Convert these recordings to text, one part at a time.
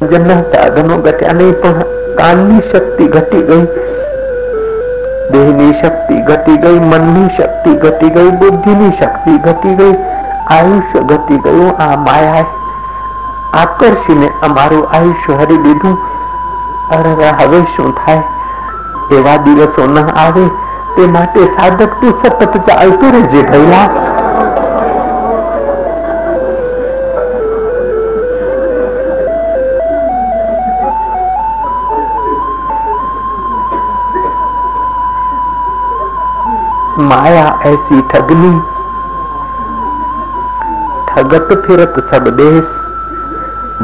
જેમના સાધનો ઘટ્યા નહીં પણ કાનની શક્તિ ઘટી ગઈ દેહની શક્તિ ઘટી ગઈ મનની શક્તિ ઘટી ગઈ બુદ્ધિની શક્તિ ઘટી ગઈ આયુષ્ય ઘટી ગયું આ માયા આકર્ષીને અમારું આયુષ્ય હરી દીધું અરે હવે શું થાય એવા દિવસો ન આવે તે માટે સાધક તું સતત ચાલતું રહેજે ભૈલા माया ऐसी ठगनी ठगत फिरत सब देश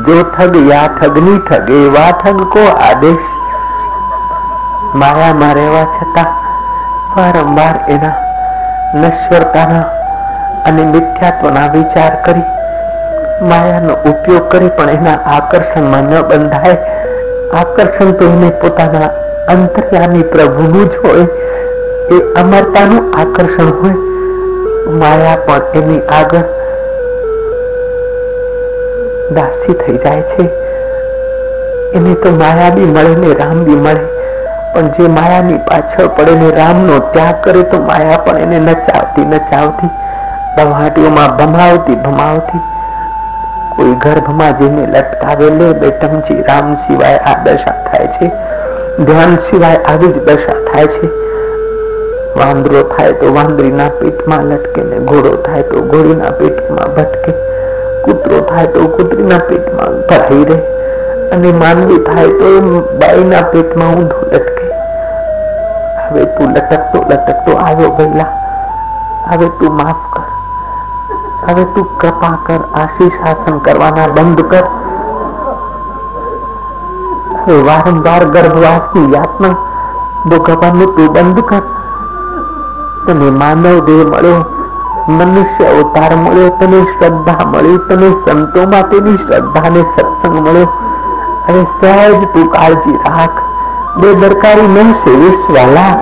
जो ठग या ठगनी ठगे वा ठग को आदेश માયામાં રહેવા છતાં વારંવાર એના નશ્વરતાના અને મિથ્યાત્વના વિચાર કરી માયાનો ઉપયોગ કરી પણ એના આકર્ષણમાં ન બંધાય આકર્ષણ તો એને પોતાના અંતર્યામી પ્રભુનું જ હોય એ અમરતાનું આકર્ષણ હોય, માયા પણ એની આગળ દાસી થઈ જાય છે. એને તો માયા બી મળે ને રામ બી મળે. પણ જે માયાની પાછળ પડે ને રામનો ત્યાગ કરે તો માયા પણ એને નચાવતી નચાવતી, ભમાટીઓમાં ભમાવતી ભમાવતી. કોઈ ગર્ભમાં જેને લટકાવે લે બેટમજી, રામ સિવાય આ દશા થાય છે. ધ્યાન સિવાય આવી જ દશા થાય છે. વાંદરો થાય તો વાંદરીના પેટમાં લટકે ને ઘોડો થાય તો ઘોડીના પેટમાં ભટકે કૂતરો થાય તો કૂતરીના પેટમાં ભરાઈ રહે અને માનવી થાય તો બાઈના પેટમાં ઊંધો લટકે હવે તું લટકતો લટકતો આવ્યો ગયેલા હવે તું માફ કર હવે તું કૃપા કર આશીષ શાસન કરવાના બંધ કર હવે વારંવાર ગર્ભવાસની યાતના ભોગવવાનું તું બંધ કર તને માનવ દેહ મળ્યો, મનુષ્ય અવતાર મળ્યો, તને શ્રદ્ધા મળી, તને સંતોમાં તેની શ્રદ્ધા સત્સંગ મળ્યો. અને સહેજ તું કાળજી રાખ. બેદરકારી ન સેવીશ વાલા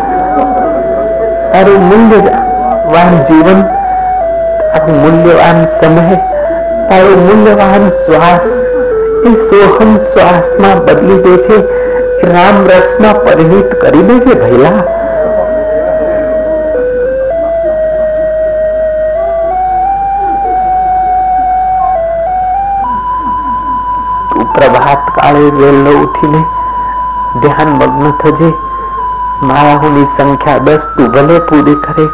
તારું મૂલ્યવાન જીવન, તારું મૂલ્યવાન સમય, તારું મૂલ્યવાન શ્વાસ, એ સોહમ શ્વાસમાં બદલી દે છે રામ રસમાં પરિણિત કરી દે છે, ભૈલા. પ્રભાત કાળે વહેલો ઉઠીને ધ્યાન મગ્ન થજે માયાઓની સંખ્યા દસ તું ભલે પૂરી કરે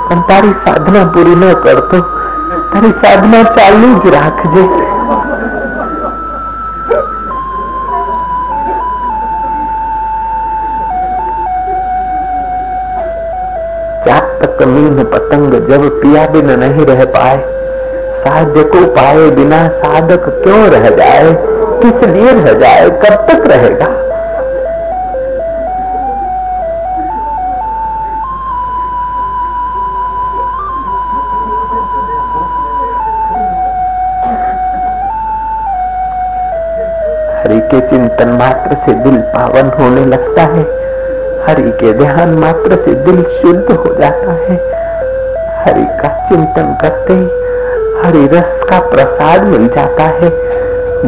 પણ તારી સાધના પૂરી ન કરતો તારી સાધના ચાલુ જ રાખજે जब तक मीन पतंग जब पिया बिन नहीं रह पाए साध्य को पाए बिना साधक क्यों रह जाए किस लिए रह जाए, कब तक रहेगा? हरि के चिंतन मात्र से दिल पावन होने लगता है। हरि के ध्यान मात्र से दिल शुद्ध हो जाता है। हरि का चिंतन करते ही हरि रस का प्रसाद मिल जाता है।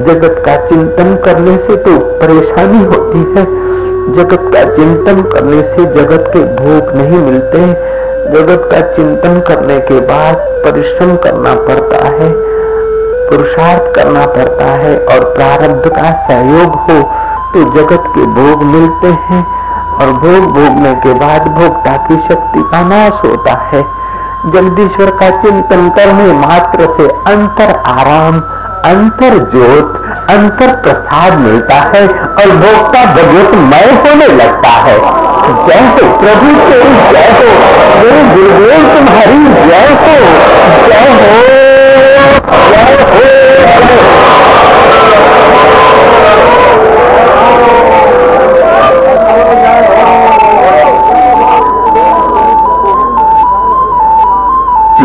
जगत का चिंतन करने से तो परेशानी होती है। जगत का चिंतन करने से जगत के भोग नहीं मिलते। जगत का चिंतन करने के बाद परिश्रम करना पड़ता है, पुरुषार्थ करना पड़ता है और प्रारब्ध का सहयोग हो तो जगत के भोग मिलते हैं और भोग भोगने के बाद भोक्ता की शक्ति का नाश होता है। जगदीश्वर का चिंतन करने मात्र से अंतर आराम अंतर ज्योत अंतर प्रसाद मिलता है और भोक्ता भगवत मय होने लगता है। जय हो प्रभु तेरी जय हो। मेरे गुरुदेव, तुम्हारी जय हो। जय हो। जय हो।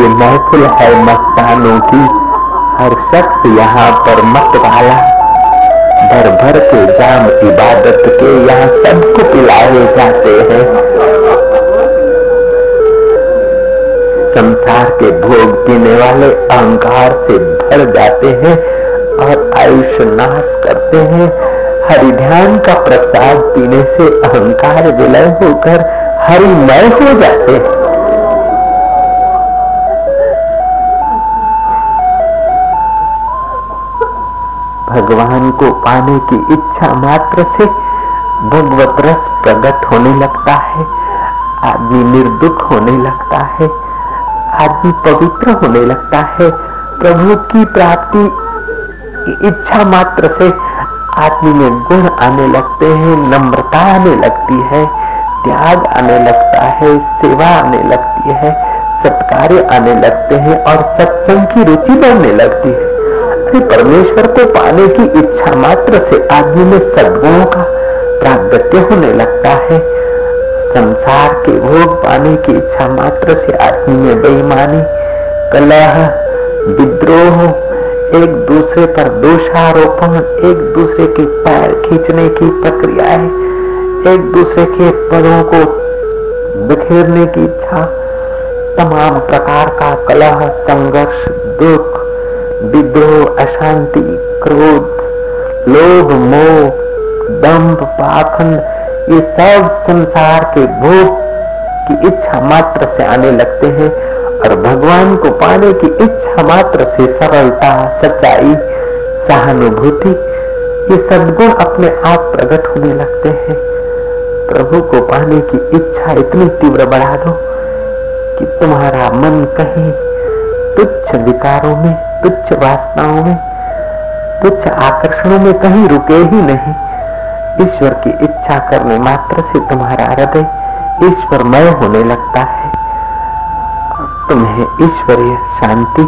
ये महफिल है मस्तानों की। हर शख्स यहाँ पर मत वाला भर भर के जाम इबादत के यहाँ सबको पिलाए जाते हैं। संसार के भोग पीने वाले अहंकार से भर जाते हैं और आयुष नाश करते हैं। हरि ध्यान का प्रसाद पीने से अहंकार विलय होकर हरिमय हो जाते हैं। भगवान को पाने की इच्छा मात्र से भगवत रस प्रकट होने लगता है। आदमी निर्दुख होने लगता है। आदमी पवित्र होने लगता है। प्रभु की प्राप्ति इच्छा मात्र से आदमी में गुण आने लगते हैं, नम्रता आने लगती है, त्याग आने लगता है, सेवा आने लगती है, सत्कार्य आने लगते हैं और सत्संग की रुचि बढ़ने लगती है। अरे परमेश्वर को पाने की इच्छा मात्र से आदमी में सदगुणों का प्रागत्य होने लगता है। संसार के भोग पाने की इच्छा मात्र से आदमी में बेईमानी, कलह, विद्रोह, एक दूसरे पर दोषारोपण, एक दूसरे के पैर खींचने की प्रक्रियाएँ एक दूसरे के पदों को बिखेरने की इच्छा, तमाम प्रकार का कलह, संघर्ष, दुख विद्रोह, अशांति, क्रोध, लोभ, मोह, दम्भ, पाखंड, ये सब संसार के भोग की इच्छा मात्र से आने लगते हैं और भगवान को पाने की इच्छा मात्र से सरलता, सच्चाई, सहानुभूति, ये सदगुण अपने आप प्रकट होने लगते हैं। प्रभु को पाने की इच्छा इतनी तीव्र बढ़ा दो कि तुम्हारा मन कहीं, तुच्छ विकारों में तुच्छ वासनाओं में, तुच्छ आकर्षणों में कहीं रुके ही नहीं। ईश्वर की इच्छा करने मात्र से तुम्हारा हृदय ईश्वरमय होने लगता है। तुम्हें ईश्वरीय शांति,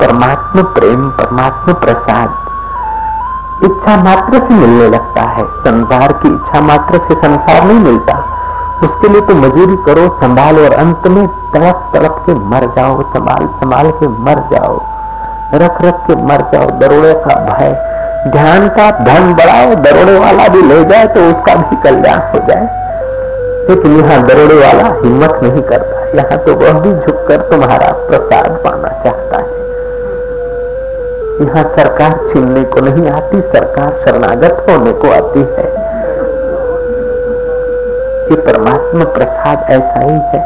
परमात्मा प्रेम, परमात्मा प्रसाद, इच्छा मात्र से मिलने लगता है। संसार की इच्छा मात्र से संसार नहीं मिलता। उसके लिए तो मजूरी करो, संभाल और अंत में तड़प तड़प के मर जाओ, संभाल संभाल के मर जाओ। रख रख के मर जाओ, दरोड़े का भय। ध्यान का धन बढ़ाओ, दरोड़े वाला भी ले जाए तो उसका भी कल्याण हो जाए। लेकिन यहाँ दरोड़े वाला हिम्मत नहीं करता। यहाँ तो वह भी झुककर तुम्हारा प्रसाद पाना चाहता है। यहाँ सरकार छीनने को नहीं आती, सरकार शरणागत होने को आती है। ये परमात्मा प्रसाद ऐसा ही है,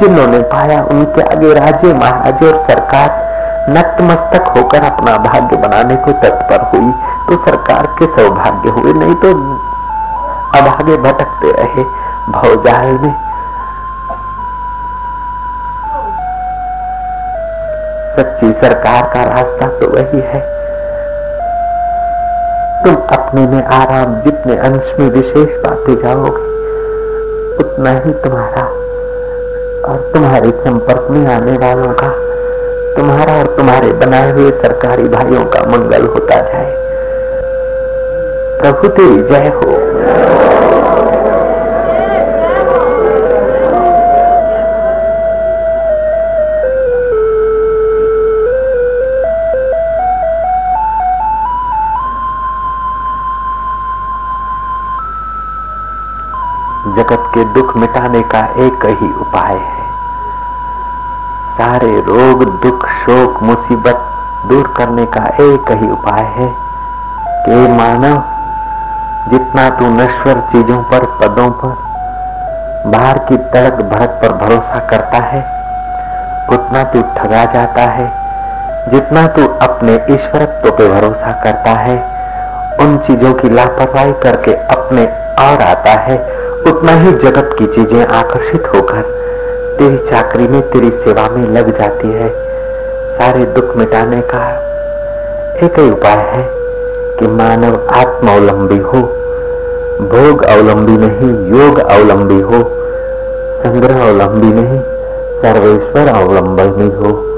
जिन्होंने पाया उनके आगे राजे महाराजे और सरकार नतमस्तक होकर अपना भाग्य बनाने को तत्पर हुई तो सरकार के सौभाग्य हुए, नहीं तो अभागे भटकते रहे भवजाल में। सच्ची सरकार का रास्ता तो वही है। तुम अपने में आराम जितने अंश में विशेष पाते जाओगे, उतना ही तुम्हारा और तुम्हारे संपर्क में आने वालों का तुम्हारा और तुम्हारे बनाए हुए सरकारी भाइयों का मंगल होता जाए। प्रभु तेरी जय हो। जगत के दुख मिटाने का एक ही उपाय है। सारे रोग, दुख, शोक, मुसीबत दूर करने का एक ही उपाय है कि मानव, जितना तू नश्वर चीज़ों पर, पदों पर, बाहर की तड़क भड़क पर भरोसा करता है, उतना तू ठगा जाता है, जितना तू अपने ईश्वरत्व पे भरोसा करता है, उन चीज़ों की लापरवाही करके अपने और आता है, उतना ही जगत की चीज़ें आकर्षित होकर तेरी चाकरी में तेरी सेवा में लग जाती है। सारे दुख मिटाने का एक ही उपाय है कि मानव आत्मावलंबी हो। भोग अवलंबी नहीं, योग अवलंबी हो। संग्रह अवलंबी नहीं, सर्वेश्वर अवलंबनी हो।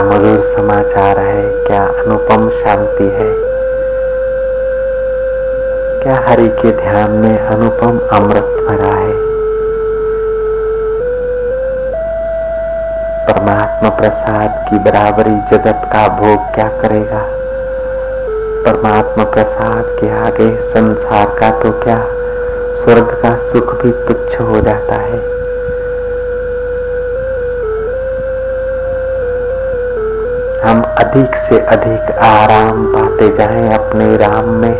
क्या मधुर समाचार है, क्या अनुपम शांति है? क्या हरि के ध्यान में अनुपम अमृत भरा है? परमात्मा प्रसाद की बराबरी जगत का भोग क्या करेगा? परमात्मा प्रसाद के आगे संसार का तो क्या? स्वर्ग का सुख भी तुच्छ हो जाता है। हम अधिक से अधिक आराम पाते जाएँ अपने राम में।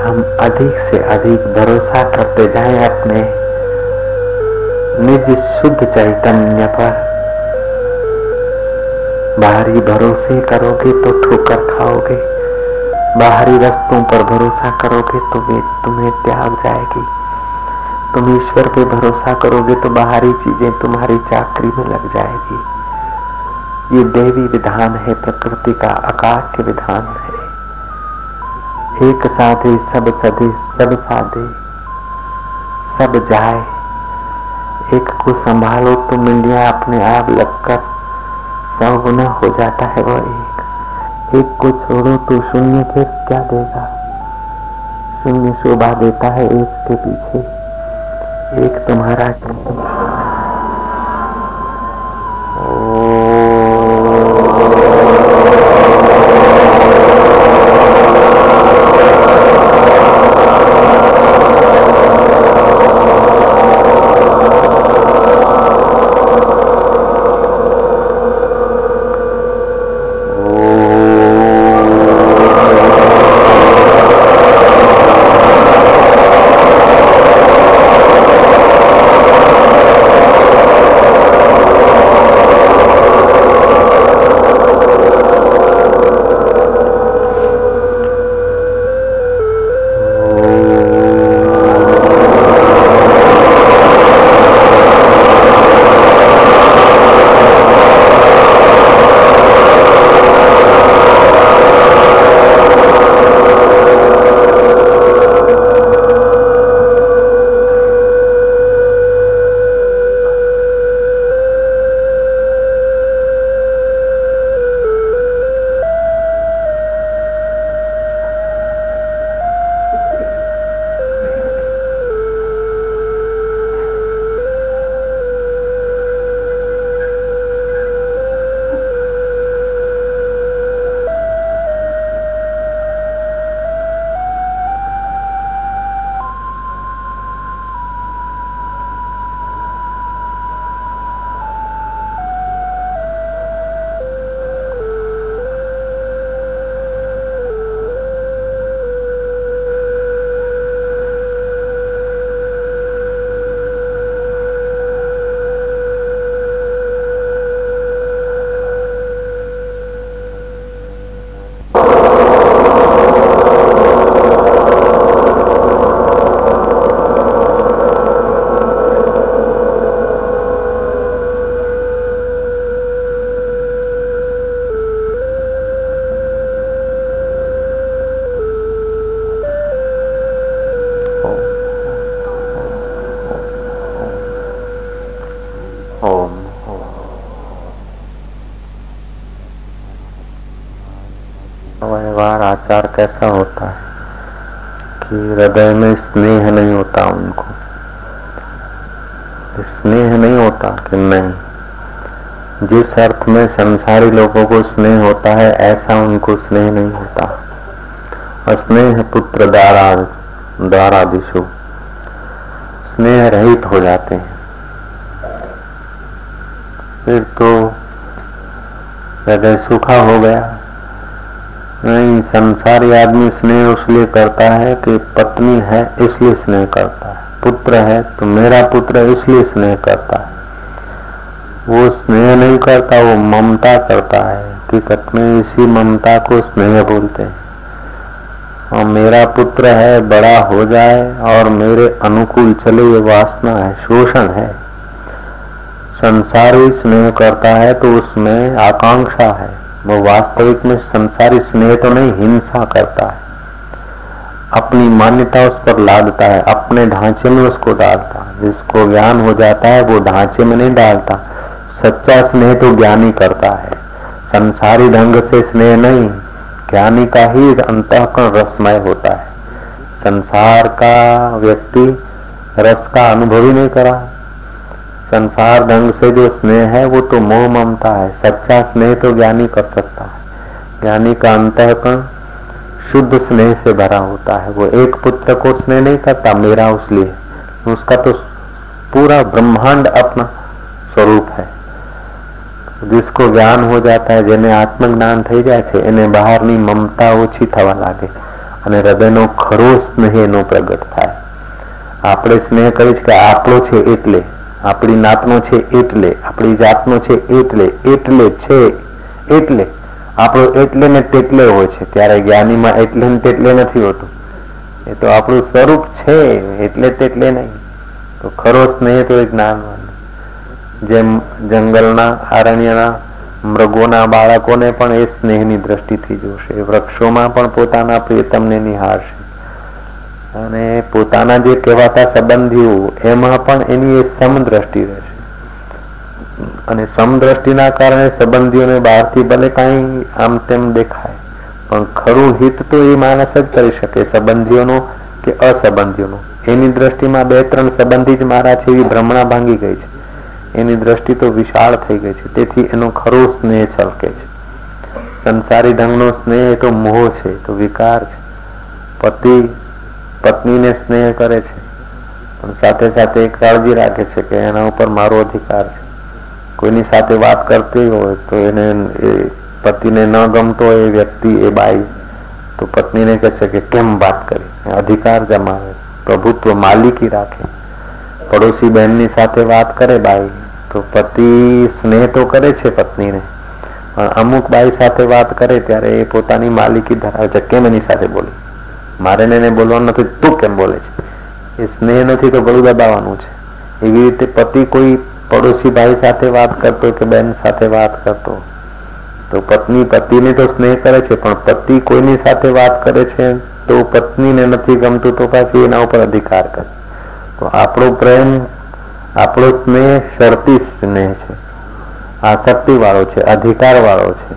हम अधिक से अधिक भरोसा करते जाएँ अपने निज शुद्ध चैतन्य पर। बाहरी भरोसे करोगे तो ठोकर खाओगे। बाहरी वस्तुओं पर भरोसा करोगे तो वे तुम्हें त्याग जाएगी। तुम ईश्वर पे भरोसा करोगे तो बाहरी चीज़ें तुम्हारी चाकरी में लग जाएगी। ये देवी विधान है, प्रकृति का आकाश विधान है। एक साधे सब सदे सब साधे, सब जाए। एक को संभालो तो मिलिया अपने आप लगकर सब गुना हो जाता है वह एक। एक को छोड़ो तो शून्य फिर क्या देगा? शून्य शोभा देता है एक के पीछे। एक तुम्हारा व्यवहार, आचार कैसा होता है? कि हृदय में स्नेह नहीं होता उनको। स्नेह नहीं होता कि नहीं। जिस अर्थ में संसारी लोगों को स्नेह होता है, ऐसा उनको स्नेह नहीं होता। स्नेह पुत्र द्वारा द्वारा दिशु स्नेह रहित हो जाते हैं। फिर तो हृदय सूखा हो गया। नहीं, संसारी आदमी स्नेह उसलिए करता है कि पत्नी है, इसलिए स्नेह करता है। पुत्र है तो मेरा पुत्र इसलिए स्नेह करता है। वो स्नेह नहीं करता, वो ममता करता है। हकीकत में इसी ममता को स्नेह बोलते हैं। और मेरा पुत्र है, बड़ा हो जाए और मेरे अनुकूल चले, ये वासना है, शोषण है। संसारी स्नेह करता है तो उसमें आकांक्षा है। वो वास्तविक में संसारी स्नेह तो नहीं, हिंसा करता है। अपनी मान्यता उस पर लादता है, अपने ढांचे में उसको डालता है। जिसको ज्ञान हो जाता है, वो ढांचे में नहीं डालता। सच्चा स्नेह तो ज्ञानी करता है। संसारी ढंग से स्नेह नहीं, ज्ञानी का ही अंतकरण रसमय होता है। संसार का व्यक्ति रस का अनुभव ही नहीं करा। संसार ढंग से जो स्नेह है वो तो मोह ममता है सच्चा स्नेह तो ज्ञानी कर सकता है ज्ञानी का अंतकरण शुद्ध स्नेह से भरा होता है वो एक पुत्र को स्नेह नहीं करता मेरा उस लिए उसका तो पूरा ब्रह्मांड अपना स्वरूप है जिसको જ્ઞાન હો જાતા હે જેને આત્મજ્ઞાન થઈ જાય છે એને બહારની મમતા ઓછી થવા લાગે અને હૃદયનો ખરો સ્નેહ એનો પ્રગટ થાય આપણે સ્નેહ કરીશ કે આપણો છે એટલે આપણી નાતનો છે એટલે, આપણી જાતનો છે એટલે એટલે છે, એટલે. આપણો એટલે ને તેટલે હોય છે. ત્યારે જ્ઞાનીમાં એટલે ને તેટલે નથી હોતું. એ તો આપણું સ્વરૂપ છે, એટલે તેટલે નહીં. તો ખરો સ્નેહ તો એ જ્ઞાનવાન. જેમ જંગલના, આરણ્યના, મૃગોના બાળકોને પણ એ સ્નેહની દ્રષ્ટિથી જોશે. વૃક્ષોમાં પણ પોતાના પ્રિયતમને નિહાળશે. અને પોતાના જે કહેવાતા સંબંધીઓ, એમાં પણ એની એ સમદ્રષ્ટિ રહેશે અને સમદ્રષ્ટિના કારણે સંબંધીઓને બહારથી ભલે કાંઈ આમ તેમ દેખાય, પણ ખરું હિત તો એ માણસ જ કરી શકે સંબંધીઓનો કે અસંબંધીઓનો. એની દ્રષ્ટિમાં બે ત્રણ સંબંધી જ મારા છે એવી ભ્રમણા ભાંગી ગઈ છે. એની દ્રષ્ટિ તો વિશાળ થઈ ગઈ છે. તેથી એનો ખરો સ્નેહ છલકે છે. સંસારી ઢંગનો સ્નેહ તો મોહ છે તો વિકાર છે. પતિ પત્નીને સ્નેહ કરે છે પણ સાથે સાથે કાળજી રાખે છે કે એના ઉપર મારો અધિકાર છે કોઈની સાથે વાત કરતી હોય તો એને એ પતિને ન ગમતો હોય એ વ્યક્તિ એ બાઈ તો પત્નીને કહેશે કે કેમ વાત કરી અધિકાર જમાવે પ્રભુત્વ માલિકી રાખે પડોશી બહેનની સાથે વાત કરે બાઈ તો પતિ સ્નેહ તો કરે છે પત્નીને પણ અમુક બાઈ સાથે વાત કરે ત્યારે એ પોતાની માલિકી ધરાવે છે કેમ એની સાથે બોલી મારે એને બોલવાનું નથી તું કેમ બોલે છે એ સ્નેહ નથી તો ગળું દબાવવાનું છે એવી રીતે પતિ કોઈ પડોશી ભાઈ સાથે વાત કરતો કે બેન સાથે વાત કરતો તો પત્ની પતિને તો સ્નેહ કરે છે પણ પતિ કોઈની સાથે વાત કરે છે તો પત્નીને નથી ગમતું તો પાછી એના ઉપર અધિકાર કરે તો આપણો પ્રેમ આપણો સ્નેહ શરતી સ્નેહ છે આસક્તિ વાળો છે અધિકાર વાળો છે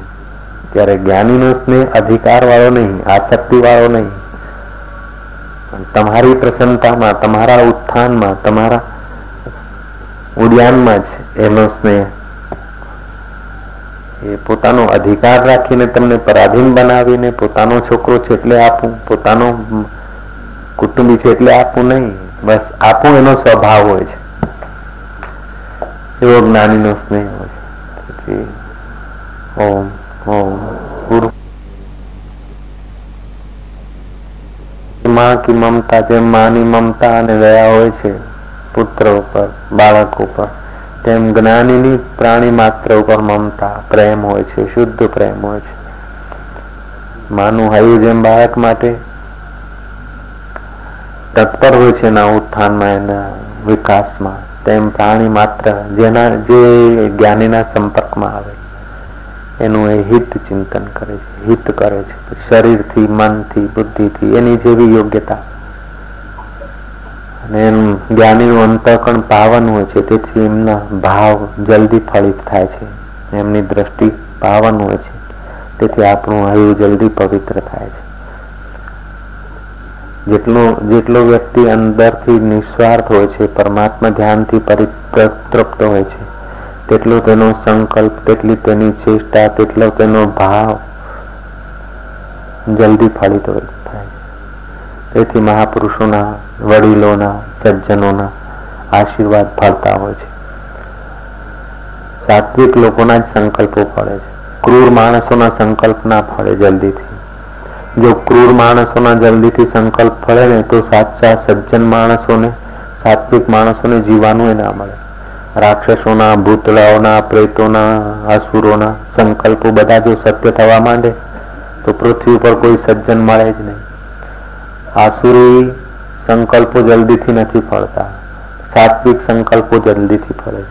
ત્યારે જ્ઞાનીનો સ્નેહ અધિકાર વાળો નહીં આસક્તિ વાળો નહીં તમારી પ્રસન્નતામાં, તમારા ઉત્થાનમાં, તમારા ઉડ્યાનમાં જ એનો સ્નેહ. એ પોતાનો અધિકાર રાખીને તમને પરાધીન બનાવીને પોતાનો છોકરો છે એટલે આપું, પોતાનો કુટુંબી છે એટલે આપું નહીં. બસ આપું એનો સ્વભાવ હોય છે. એવો જ્ઞાનીનો સ્નેહ હોય છે. ઓમ ઓમ, ગુરુ. માં કી મમતા, જેમ માની મમતા અને દયા હોય છે, પુત્ર ઉપર, બાળક ઉપર, તેમ જ્ઞાનીની પ્રાણી માત્ર ઉપર મમતા, પ્રેમ હોય છે, શુદ્ધ પ્રેમ હોય છે. માનું હયું જેમ બાળક માટે, તત્પર હોય છે એના ઉત્થાનમાં, એના વિકાસમાં, તેમ પ્રાણી માત્ર, જેના, જે જ્ઞાનીના સંપર્કમાં આવે એનું એ હિત ચિંતન કરે છે, હિત કરે છે. શરીરથી, મનથી, બુદ્ધિથી, એની જેવી યોગ્યતા. અને એમ જ્ઞાનીનું અંતકણ પાવન હોય છે, તેથી એમના ભાવ જલ્દી ફલિત થાય છે. એમની દ્રષ્ટિ પાવન હોય છે, તેથી આપણું હયું જલ્દી પવિત્ર થાય છે. જેટલો જેટલો વ્યક્તિ અંદરથી નિસ્વાર્થ હોય છે, પરમાત્મા ધ્યાનથી પરિતૃપ્ત હોય છે તેટલો તેનો સંકલ્પ, તેટલી તેની ચેષ્ટા, તેટલો તેનો ભાવ જલ્દી ફળિત થાય. તેથી મહાપુરુષોના, વડીલોના, સજ્જનોના આશીર્વાદ ફળતા હોય છે. સાત્વિક લોકોના જ સંકલ્પો ફળે છે. ક્રૂર માણસોના સંકલ્પ ના ફળે જલ્દીથી. જો ક્રૂર માણસોના જલ્દીથી સંકલ્પ ફળે ને, તો સાચા સજ્જન માણસોને, સાત્વિક માણસોને જીવાનું એ ના મળે. રાક્ષસોના ભૂતળાઓના પ્રેતોના અસુરોના સંકલ્પો બધા જો સત્ય થવા માંડે તો પૃથ્વી ઉપર કોઈ સજ્જન મળે જ નહીં આસુરી સંકલ્પો જલ્દીથી નથી ફળતા સાત્વિક સંકલ્પો જલ્દીથી ફળે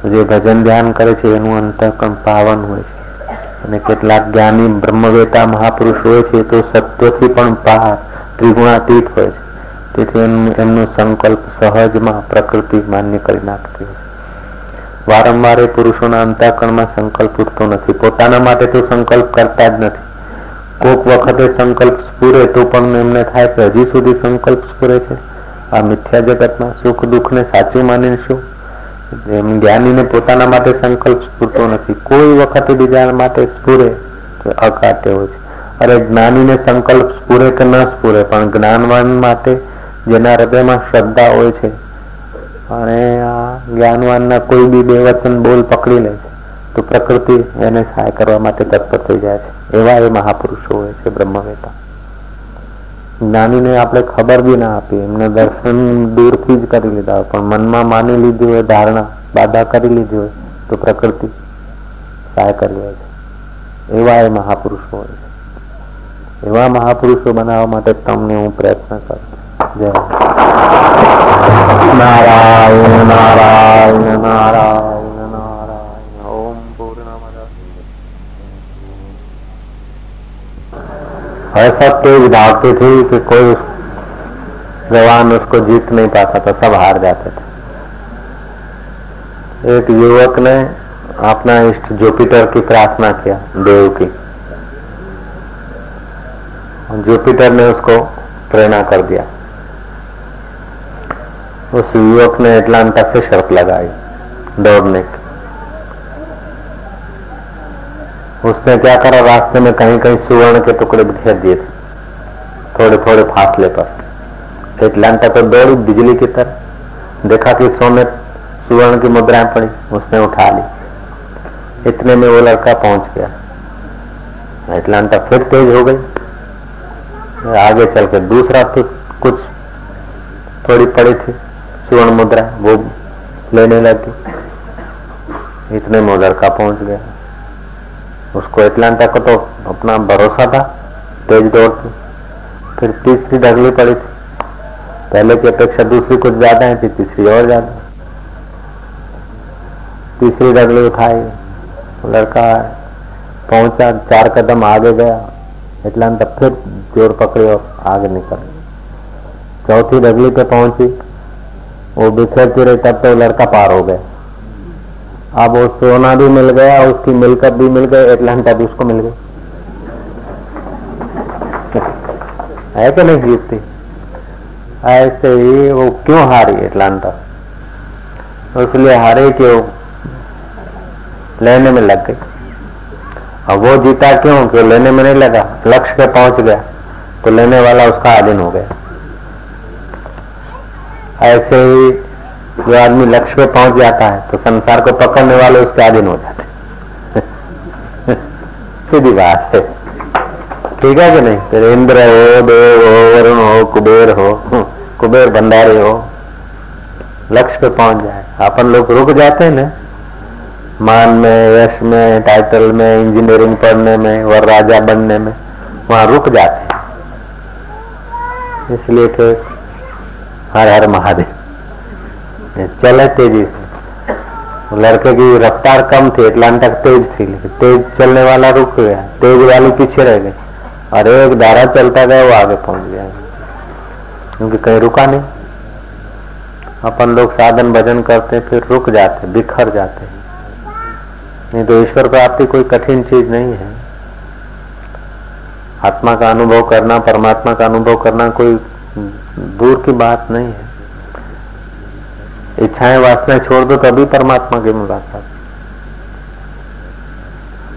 છે જે ભજન ધ્યાન કરે છે એનું અંતકણ પાવન હોય છે અને કેટલાક જ્ઞાની બ્રહ્મવેતા મહાપુરુષ હોય છે તો સત્યથી પણ બહાર ત્રિગુણાતીત હોય છે તેથી એમનો સંકલ્પ સહજમાં પ્રકૃતિ માન્ય કરી નાખતી હોય વારંવાર એ પુરુષોના અંતઃકરણમાં સંકલ્પ ઉઠતો નથી. પોતાના માટે તો સંકલ્પ કરતા જ નથી. કોક વખતે સંકલ્પ સ્ફુરે તો પણ એમને થાય કે હજી સુધી સંકલ્પ સ્ફુરે છે. આ મિથ્યા જગતમાં સુખ દુઃખને સાચું માનીને શું? એમ જ્ઞાનીને પોતાના માટે સંકલ્પ સ્ફૂરતો નથી. કોઈ વખતે બીજા માટે સ્ફુરે તો અકાટ્ય હોય છે. અરે જ્ઞાનીને સંકલ્પ સ્ફુરે કે ન સ્ફુરે, પણ જ્ઞાનવાન માટે જેના હૃદયમાં શ્રદ્ધા હોય છે અને આ જ્ઞાનવાનના કોઈ બી બે વચન બોલ પકડી લે છે, તો પ્રકૃતિ એને સહાય કરવા માટે તત્પર થઈ જાય છે. એવા એ મહાપુરુષો હોય છે, બ્રહ્મવેતા. જ્ઞાનીને આપણે ખબર બી ના આપી એમને દર્શન દૂરથી જ કરી લીધા હોય. પણ મનમાં માની લીધી હોય, ધારણા, બાધા કરી લીધી હોય, તો પ્રકૃતિ સહાય કરી હોય છે. એવા એ મહાપુરુષો હોય છે. એવા મહાપુરુષો બનાવવા માટે તમને હું પ્રયત્ન કરું नारायण नारायण नारायण नारायण। ओम ऐसा तेज थी कि कोई जवान उसको जीत नहीं पाता था, सब हार जाते थे। एक युवक ने अपना इष्ट जुपिटर की प्रार्थना किया, देव की। जुपिटर ने उसको प्रेरणा कर दिया। उस युवक ने एटलांटा से शर्त लगाई, दौड़ने की। उसने क्या करा, रास्ते में कहीं कहीं सुवर्ण के टुकड़े बिखेर दिए थे थोड़े थोड़े फासले पर। एटलांटा तो दौड़ी बिजली की तरह, देखा कि सोने सुवर्ण की मुद्राएँ पड़ी, उसने उठा ली। इतने में वो लड़का पहुँच गया। एटलांटा फिर तेज हो गई। आगे चल के दूसरा तो कुछ थोड़ी पड़ी थी। सुवर्ण मुद्रा, वो लेने लगी। इतने में लड़का पहुँच गया। उसको एटलांटा को तो अपना भरोसा था, तेज दौड़ती फिर तीसरी ढगली पड़ी थी। पहले की अपेक्षा दूसरी कुछ ज़्यादा है थी तीसरी और ज़्यादा तीसरी ढगली उठाई। लड़का पहुँचा, चार कदम आगे गया। एटलांटा फिर ज़ोर पकड़ी और आगे निकल। चौथी डगली पे पहुँची। वो बिखरती रही तब तो लड़का पार हो गया। अब वो सोना भी मिल गया, उसकी मिलकत भी मिल गई एटलांटा भी उसको मिल गई है कि नहीं जीतती? ऐसे ही वो क्यों हारी एटलांटा इसलिए हारे कि वो लेने में लग गई। अब वो जीता क्यों? क्यों लेने में नहीं लगा? लक्ष्य पे पहुँच गया तो लेने वाला उसका आधीन हो गया। ऐसे ही जो आदमी लक्ष्य पे पहुँच जाता है तो संसार को पकड़ने वाले उसके अधीन हो जाते सीधी बात है। ठीक है कि नहीं? फिर इंद्र हो, देव हो, वरुण हो, कुबेर हो, कुबेर भंडारी हो, लक्ष्य पे पहुँच जाए। अपन लोग रुक जाते हैं ना? मान में, यश में टाइटल में इंजीनियरिंग पढ़ने में और राजा बनने में, वहाँ रुक जाते हैं। इसलिए कि हर हर महादेव। चले तेज़ी से। लड़के की रफ्तार कम थी एटलांटा तेज थी, लेकिन तेज चलने वाला रुक गया। तेज वाली पीछे रह गई। और एक धारा चलता गया, वो आगे पहुँच गया। क्योंकि कहीं रुका नहीं। अपन लोग साधन भजन करते, फिर रुक जाते, बिखर जाते। नहीं तो ईश्वर प्राप्ति कोई कठिन चीज़ नहीं है। आत्मा का अनुभव करना, परमात्मा का अनुभव करना कोई दूर की बात नहीं है। इच्छाएँ वासनाएँ छोड़ दो, तभी परमात्मा की मुलाकात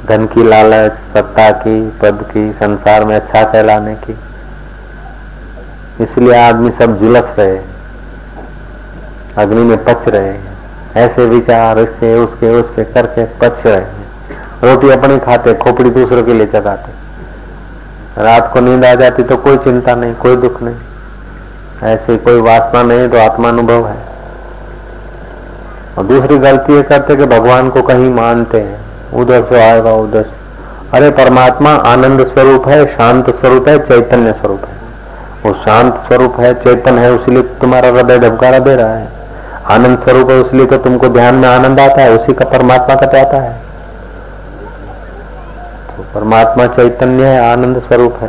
धन की लालच, सत्ता की, पद की, संसार में अच्छा फैलाने की। इसलिए आदमी सब झुलस रहे, अग्नि में पच रहे ऐसे विचार इससे उसके उसके करके पच रहे रोटी अपनी खाते, खोपड़ी दूसरों के लिए चगाते रात को नींद आ जाती तो कोई चिंता नहीं, कोई दुख नहीं। ऐसे कोई वासना नहीं तो आत्मानुभव है। और दूसरी गलती ये करते कि भगवान को कहीं मानते हैं। उधर से आएगा, उधर से। अरे, परमात्मा आनंद स्वरूप है, शांत स्वरूप है, चैतन्य स्वरूप है। वो शांत स्वरूप है, चैतन्य है, उसलिए तुम्हारा हृदय धबकारा दे रहा है। आनंद स्वरूप है, उसलिए तो तुमको ध्यान में आनंद आता है, उसी का परमात्मा का जाता है। तो परमात्मा चैतन्य है, आनंद स्वरूप है।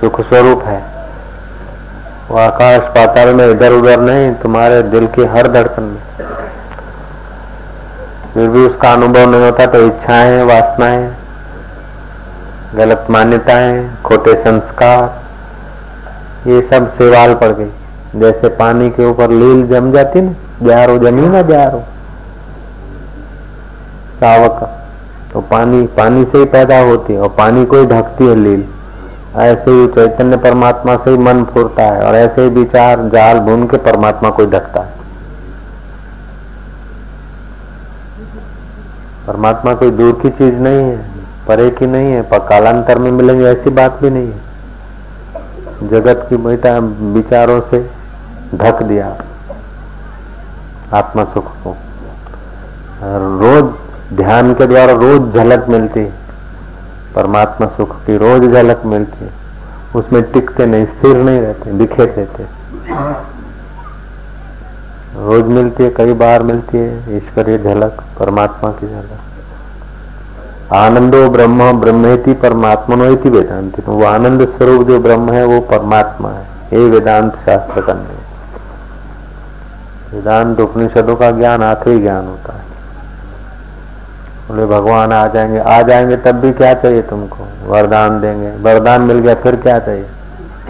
सुख स्वरूप है। वो आकाश पाताल में इधर उधर नहीं, तुम्हारे दिल की हर धड़कन में। फिर भी उसका अनुभव नहीं होता तो इच्छाएँ, वासनाएँ, गलत मान्यताएँ, खोटे संस्कार, ये सब सेवाल पड़ गई। जैसे पानी के ऊपर लील जम जाती ना, जारो, जमी ना जारो। सावक तो पानी पानी से ही पैदा होती है, और पानी को ही ढकती है लील। ऐसे ही चैतन्य परमात्मा से ही मन फूरता है और ऐसे ही विचार, जाल भून के परमात्मा को ढकता है। परमात्मा कोई दूर की चीज़ नहीं है, परे की नहीं है पर कालांतर में मिलेंगे ऐसी बात भी नहीं है। जगत की बेटा विचारों से ढक दिया आत्मा सुख को। रोज ध्यान के द्वारा रोज झलक मिलती है। परमात्मा सुख की रोज झलक मिलती है। उसमें टिकते नहीं, स्थिर नहीं रहते बिखेर देते रोज मिलती है, कई बार मिलती है, ईश्वरीय झलक, परमात्मा की झलक। आनंदो ब्रह्म, ब्रह्मेति परमात्मा नोति वेदांति। वो आनंद स्वरूप जो ब्रह्म है, वो परमात्मा है। ये वेदांत शास्त्र का नहीं वेदांत उपनिषदों का ज्ञान आखिरी ज्ञान होता है। बोले, भगवान आ जाएँगे। आ जाएँगे, तब भी क्या चाहिए तुमको? वरदान देंगे। वरदान मिल गया, फिर क्या चाहिए?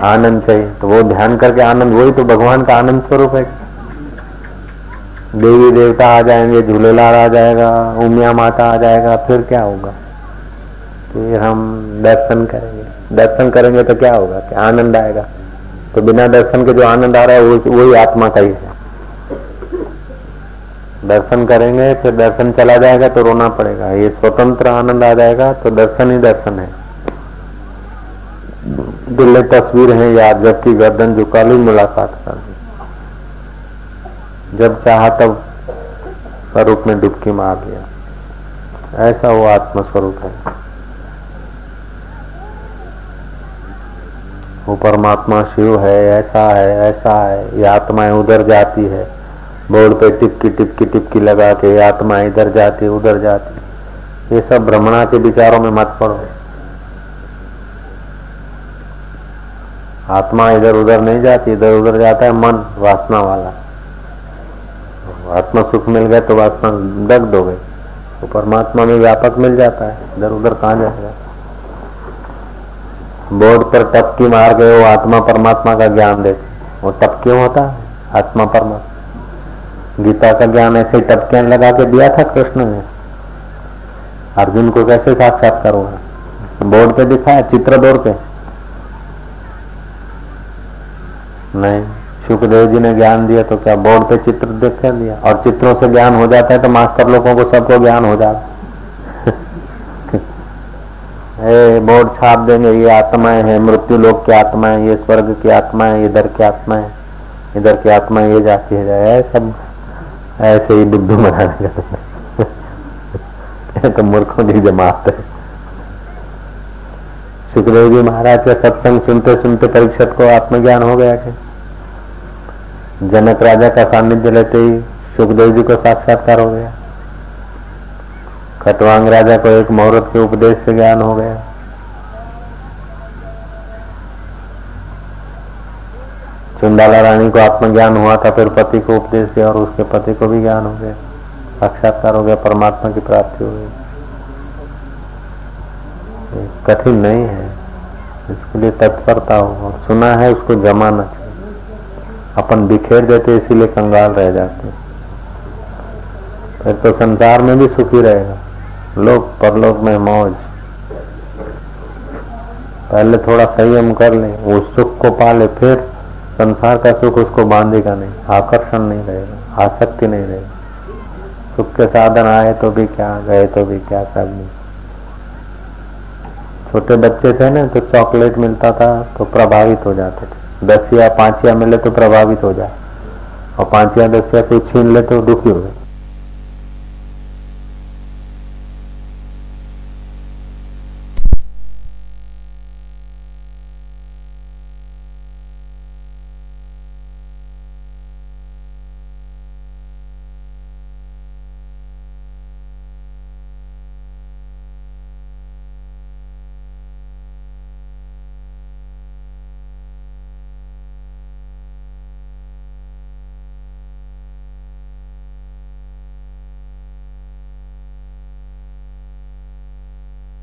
आनंद चाहिए। तो वो ध्यान करके आनंद, वही तो भगवान का आनंद स्वरूप है। देवी देवता आ जाएँगे, झूलेलाल आ जाएगा, उमिया माता आ जाएगा, फिर क्या होगा? फिर हम दर्शन करेंगे। दर्शन करेंगे तो क्या होगा क्या आनंद आएगा? तो बिना दर्शन के जो आनंद आ रहा है वही आत्मा का ही है। दर्शन करेंगे, फिर दर्शन चला जाएगा तो रोना पड़ेगा। ये स्वतंत्र आनंद आ जाएगा तो दर्शन ही दर्शन है। दिल्ली तस्वीर है याद, जबकि गर्दन झुका ली मुलाकात कर दी। जब चाहा तब स्वरूप में डुबकी मार लिया ऐसा वो आत्म स्वरूप है। वो परमात्मा शिव है, ऐसा है ऐसा है। ये आत्माएँ उधर जाती है। बोर्ड पे टिपकी टिपकी टिपकी लगा के आत्मा इधर जाती, उधर जाती। ये सब भ्रमणा के विचारों में मत पड़ो। आत्मा इधर उधर नहीं जाती, इधर उधर जाता है मन वासना वाला। आत्मा सुख मिल गया तो वासना दग्ध हो गई तो परमात्मा में व्यापक मिल जाता है, इधर उधर कहा जाएगा? बोर्ड पर टपकी मार गए वो आत्मा परमात्मा का ज्ञान देते वो टप क्यों होता है? आत्मा परमात्मा। गीता का ज्ञान ऐसे टपके लगा के दिया था कृष्ण ने। अर्जुन को कैसे साक्षात्कार होगा बोर्ड पे दिखाया, चित्र दौड़ पे? नहीं, सुखदेव जी ने ज्ञान दिया तो क्या बोर्ड पे चित्र देख कर दिया? और चित्रों से ज्ञान हो जाता है तो मास्टर लोगों को सबको ज्ञान हो जाता है। बोर्ड छाप देंगे, ये आत्माएँ हैं, मृत्यु लोक की आत्माएँ, ये स्वर्ग की आत्माएँ इधर की आत्माएँ, इधर की आत्माएँ, ये जाती है सब ऐसे ही बनाने का तो मूर्खों की जमात है। सुखदेव जी महाराज का सत्संग सुनते सुनते परीक्षक को आत्मज्ञान हो गया कि जनक राजा का सानिध्य लेते ही सुखदेव जी को साक्षात्कार हो गया। खटवांग राजा को एक मुहूर्त के उपदेश से ज्ञान हो गया। चुंडाला रानी को आत्मज्ञान हुआ था, फिर पति को उपदेश दिया और उसके पति को भी ज्ञान हो गया। साक्षात्कार हो गया, परमात्मा की प्राप्ति हो गई। कठिन नहीं है। इसके लिए तत्परता हो और सुना है, उसको जमाना चाहिए अपन बिखेर देते, इसीलिए कंगाल रह जाते फिर तो संसार में भी सुखी रहेगा। लोग परलोक में मौज। पहले थोड़ा संयम कर ले, वो सुख को पाले, फिर संसार का सुख उसको बांधेगा नहीं, आकर्षण नहीं रहेगा, आसक्ति नहीं रहेगी। सुख के साधन आए तो भी क्या, गए तो भी क्या सब नहीं। छोटे बच्चे थे ना तो चॉकलेट मिलता था तो प्रभावित हो जाते थे। दसिया पांचिया मिले तो प्रभावित हो जाए। और पांचिया दसिया कोई छीन ले तो दुखी हो गए।